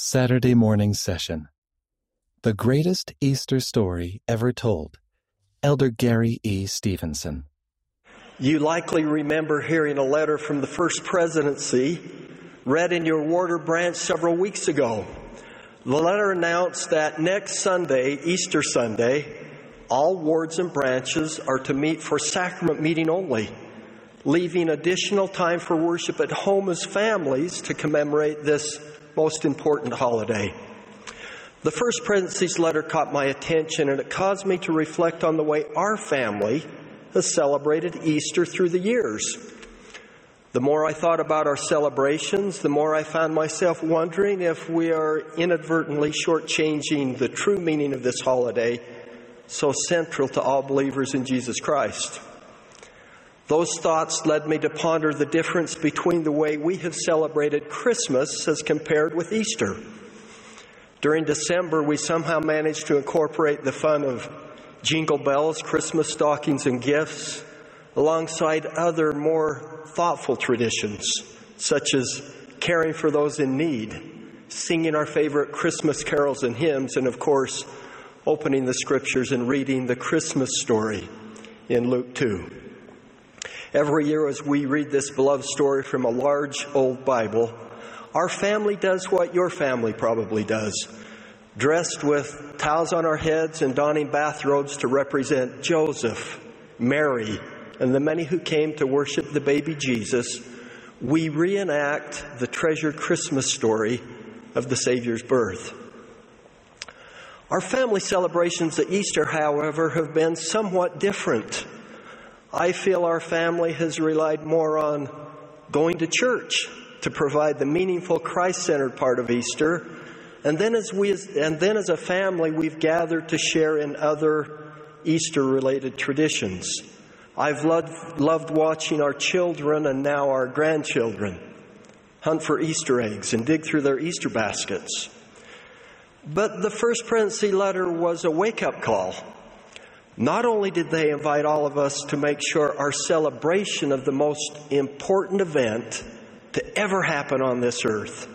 Saturday morning session. The greatest Easter story ever told. Elder Gary E. Stevenson. You likely remember hearing a letter from the First Presidency read in your ward or branch several weeks ago. The letter announced that next Sunday, Easter Sunday, all wards and branches are to meet for sacrament meeting only, leaving additional time for worship at home as families to commemorate this most important holiday. The First Presidency's letter caught my attention and it caused me to reflect on the way our family has celebrated Easter through the years. The more I thought about our celebrations, the more I found myself wondering if we are inadvertently shortchanging the true meaning of this holiday, so central to all believers in Jesus Christ. Those thoughts led me to ponder the difference between the way we have celebrated Christmas as compared with Easter. During December, we somehow managed to incorporate the fun of jingle bells, Christmas stockings, and gifts alongside other more thoughtful traditions, such as caring for those in need, singing our favorite Christmas carols and hymns, and of course, opening the scriptures and reading the Christmas story in Luke 2. Every year, as we read this beloved story from a large old Bible, our family does what your family probably does. Dressed with towels on our heads and donning bathrobes to represent Joseph, Mary, and the many who came to worship the baby Jesus, we reenact the treasure Christmas story of the Savior's birth. Our family celebrations at Easter, however, have been somewhat different. I feel our family has relied more on going to church to provide the meaningful Christ centered part of Easter. And then, as we, and then as a family, we've gathered to share in other Easter related traditions. I've loved, loved watching our children and now our grandchildren hunt for Easter eggs and dig through their Easter baskets. But the first presidency letter was a wake up call not only did they invite all of us to make sure our celebration of the most important event to ever happen on this earth,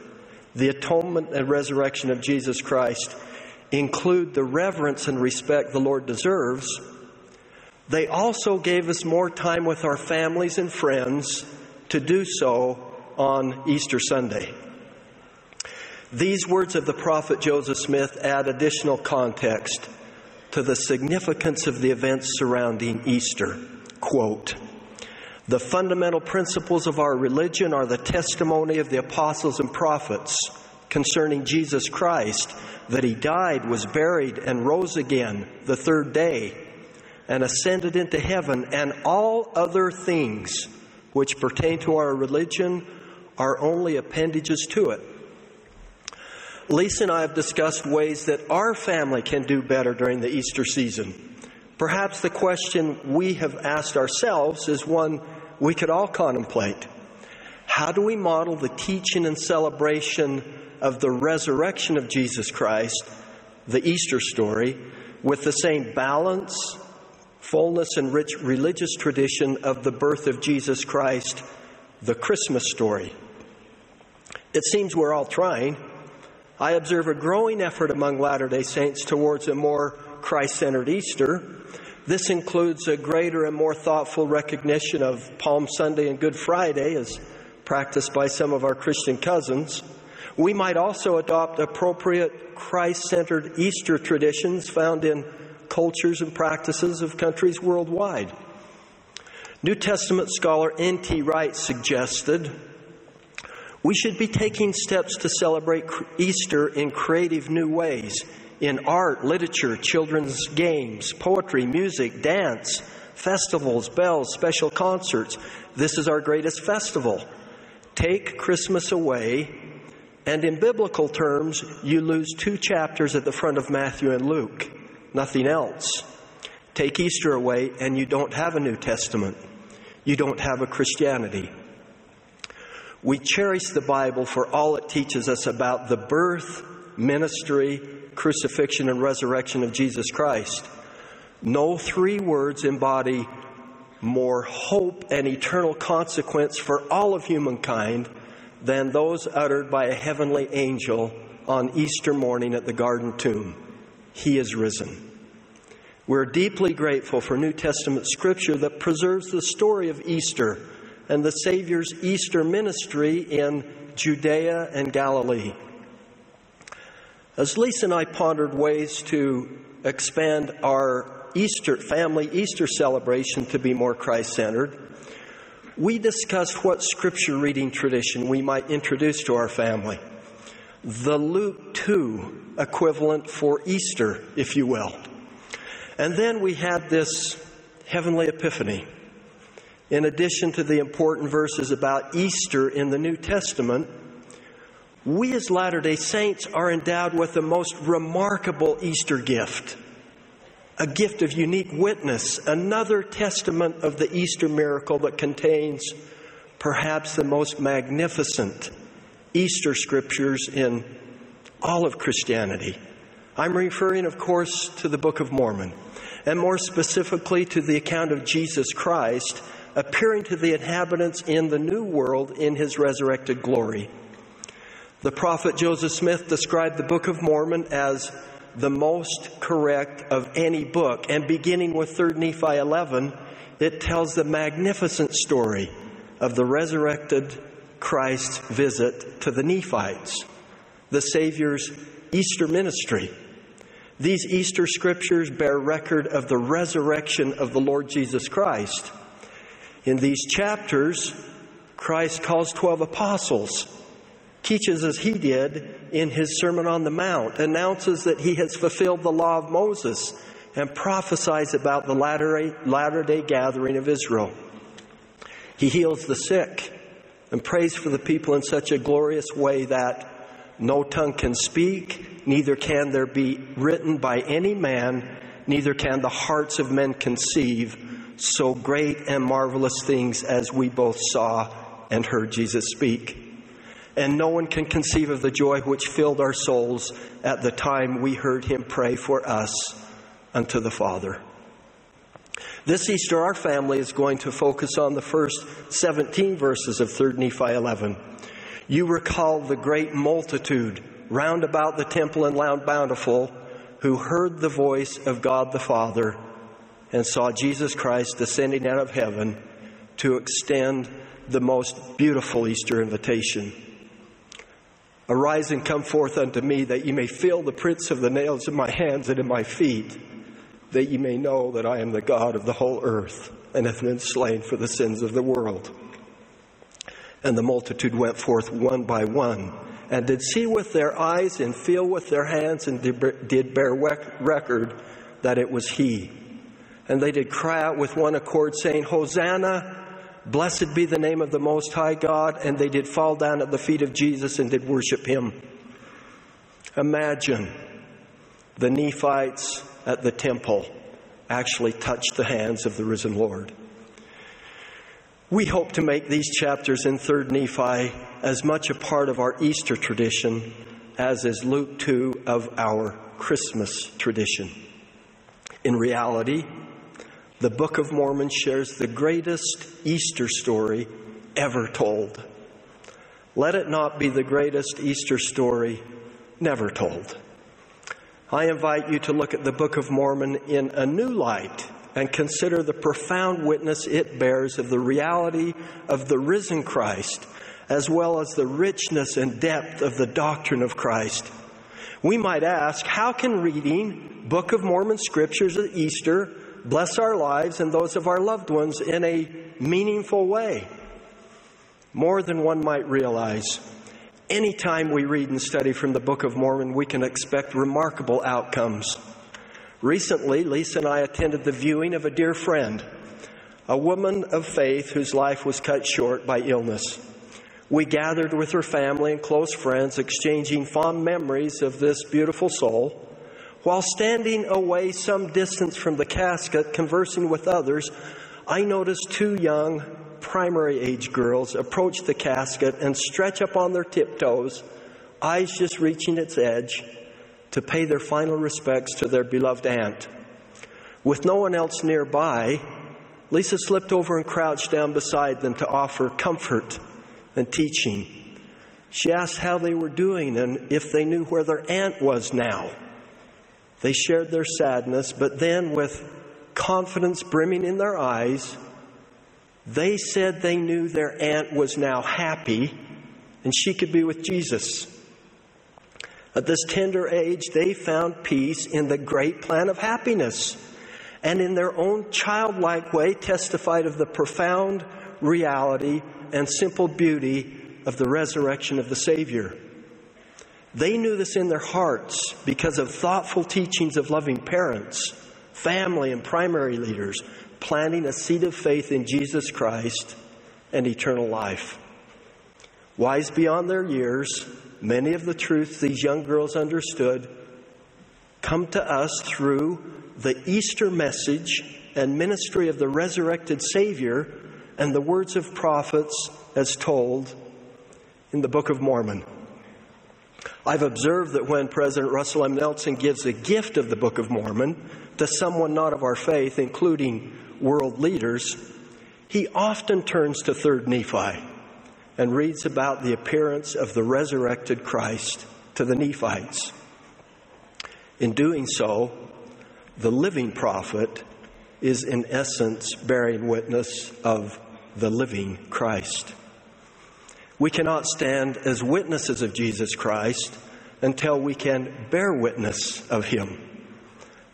the atonement and resurrection of Jesus Christ, include the reverence and respect the Lord deserves, they also gave us more time with our families and friends to do so on Easter Sunday. These words of the prophet Joseph Smith add additional context to the significance of the events surrounding Easter. Quote, the fundamental principles of our religion are the testimony of the apostles and prophets concerning Jesus Christ, that he died, was buried, and rose again the third day, and ascended into heaven, and all other things which pertain to our religion are only appendages to it. Lisa and I have discussed ways that our family can do better during the Easter season. Perhaps the question we have asked ourselves is one we could all contemplate. How do we model the teaching and celebration of the resurrection of Jesus Christ, the Easter story, with the same balance, fullness, and rich religious tradition of the birth of Jesus Christ, the Christmas story? It seems we're all trying. I observe a growing effort among Latter day Saints towards a more Christ centered Easter. This includes a greater and more thoughtful recognition of Palm Sunday and Good Friday as practiced by some of our Christian cousins. We might also adopt appropriate Christ centered Easter traditions found in cultures and practices of countries worldwide. New Testament scholar N.T. Wright suggested we should be taking steps to celebrate Easter in creative new ways in art, literature, children's games, poetry, music, dance, festivals, bells, special concerts. This is our greatest festival. Take Christmas away, and in biblical terms, you lose two chapters at the front of Matthew and Luke. Nothing else. Take Easter away, and you don't have a New Testament. You don't have a Christianity. We cherish the Bible for all it teaches us about the birth, ministry, crucifixion, and resurrection of Jesus Christ. No three words embody more hope and eternal consequence for all of humankind than those uttered by a heavenly angel on Easter morning at the garden tomb. He is risen. We're deeply grateful for New Testament scripture that preserves the story of Easter and the Savior's Easter ministry in Judea and Galilee. As Lisa and I pondered ways to expand our Easter family Easter celebration to be more Christ centered, we discussed what scripture reading tradition we might introduce to our family. The Luke 2 equivalent for Easter, if you will. And then we had this heavenly epiphany. In addition to the important verses about Easter in the New Testament, we as Latter day Saints are endowed with the most remarkable Easter gift a gift of unique witness, another testament of the Easter miracle that contains perhaps the most magnificent Easter scriptures in all of Christianity. I'm referring, of course, to the Book of Mormon, and more specifically to the account of Jesus Christ appearing to the inhabitants in the New World in his resurrected glory. The prophet Joseph Smith described the Book of Mormon as the most correct of any book. And beginning with 3 Nephi 11, it tells the magnificent story of the resurrected Christ's visit to the Nephites, the Savior's Easter ministry. These Easter scriptures bear record of the resurrection of the Lord Jesus Christ. In these chapters, Christ calls 12 apostles, teaches as he did in his Sermon on the Mount, announces that he has fulfilled the law of Moses, and prophesies about the latter day gathering of Israel. He heals the sick and prays for the people in such a glorious way that no tongue can speak, neither can there be written by any man, neither can the hearts of men conceive so great and marvelous things as we both saw and heard Jesus speak. And no one can conceive of the joy which filled our souls at the time we heard him pray for us unto the Father. This Easter, our family is going to focus on the first 17 verses of 3 Nephi 11. You recall the great multitude round about the temple in Mount Bountiful who heard the voice of God the Father and saw Jesus Christ descending out of heaven to extend the most beautiful Easter invitation. Arise and come forth unto me that ye may feel the prints of the nails in my hands and in my feet, that ye may know that I am the God of the whole earth and have been slain for the sins of the world. And the multitude went forth one by one, and did see with their eyes and feel with their hands, and did bear record that it was he. And they did cry out with one accord, saying, Hosanna! Blessed be the name of the Most High God. And they did fall down at the feet of Jesus and did worship him. Imagine the Nephites at the temple actually touched the hands of the risen Lord. We hope to make these chapters in 3rd Nephi as much a part of our Easter tradition as is Luke 2 of our Christmas tradition. In reality, the Book of Mormon shares the greatest Easter story ever told. Let it not be the greatest Easter story never told. I invite you to look at the Book of Mormon in a new light and consider the profound witness it bears of the reality of the risen Christ, as well as the richness and depth of the doctrine of Christ. We might ask, how can reading Book of Mormon scriptures at Easter bless our lives and those of our loved ones in a meaningful way? More than one might realize. Anytime we read and study from the Book of Mormon, we can expect remarkable outcomes. Recently, Lisa and I attended the viewing of a dear friend, a woman of faith whose life was cut short by illness. We gathered with her family and close friends, exchanging fond memories of this beautiful soul. While standing away some distance from the casket, conversing with others, I noticed two young primary age girls approach the casket and stretch up on their tiptoes, eyes just reaching its edge, to pay their final respects to their beloved aunt. With no one else nearby, Lisa slipped over and crouched down beside them to offer comfort and teaching. She asked how they were doing and if they knew where their aunt was now. They shared their sadness, but then, with confidence brimming in their eyes, they said they knew their aunt was now happy and she could be with Jesus. At this tender age, they found peace in the great plan of happiness and in their own childlike way testified of the profound reality and simple beauty of the resurrection of the Savior. They knew this in their hearts because of thoughtful teachings of loving parents, family, and primary leaders, planting a seed of faith in Jesus Christ and eternal life. Wise beyond their years, many of the truths these young girls understood come to us through the Easter message and ministry of the resurrected Savior and the words of prophets as told in the Book of Mormon. I've observed that when President Russell M. Nelson gives a gift of the Book of Mormon to someone not of our faith, including world leaders, he often turns to 3rd Nephi and reads about the appearance of the resurrected Christ to the Nephites. In doing so, the living prophet is in essence bearing witness of the living Christ. We cannot stand as witnesses of Jesus Christ until we can bear witness of him.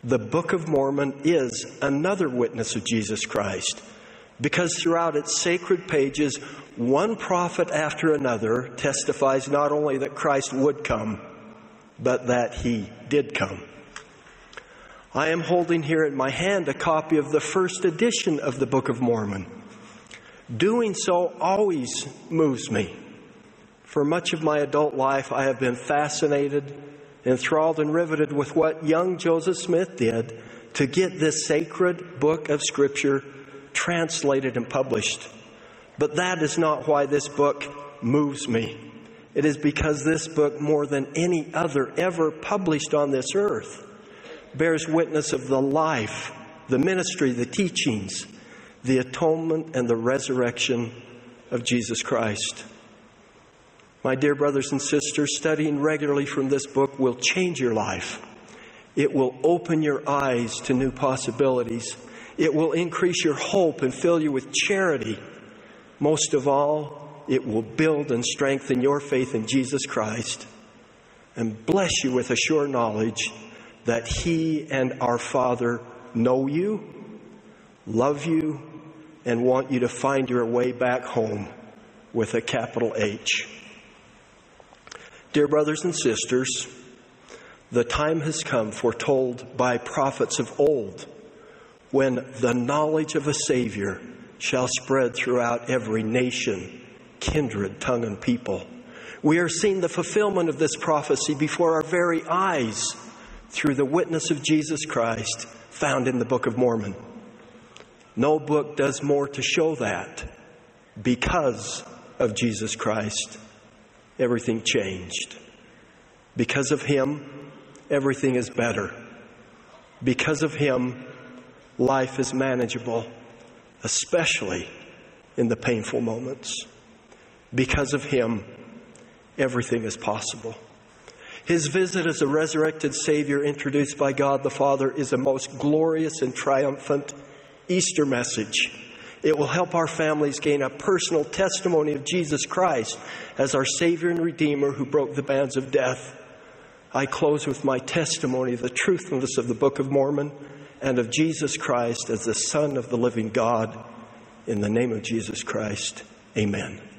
The Book of Mormon is another witness of Jesus Christ because throughout its sacred pages, one prophet after another testifies not only that Christ would come, but that he did come. I am holding here in my hand a copy of the first edition of the Book of Mormon. Doing so always moves me. For much of my adult life, I have been fascinated, enthralled, and riveted with what young Joseph Smith did to get this sacred book of Scripture translated and published. But that is not why this book moves me. It is because this book, more than any other ever published on this earth, bears witness of the life, the ministry, the teachings, the atonement and the resurrection of Jesus Christ. My dear brothers and sisters, studying regularly from this book will change your life. It will open your eyes to new possibilities. It will increase your hope and fill you with charity. Most of all, it will build and strengthen your faith in Jesus Christ and bless you with a sure knowledge that He and our Father know you, love you, and want you to find your way back home with a capital H. Dear brothers and sisters, the time has come foretold by prophets of old when the knowledge of a Savior shall spread throughout every nation, kindred, tongue, and people. We are seeing the fulfillment of this prophecy before our very eyes through the witness of Jesus Christ found in the Book of Mormon. No book does more to show that. Because of Jesus Christ, everything changed. Because of Him, everything is better. Because of Him, life is manageable, especially in the painful moments. Because of Him, everything is possible. His visit as a resurrected Savior introduced by God the Father is a most glorious and triumphant Easter message. It will help our families gain a personal testimony of Jesus Christ as our Savior and Redeemer who broke the bands of death. I close with my testimony of the truthfulness of the Book of Mormon and of Jesus Christ as the Son of the living God. In the name of Jesus Christ, amen.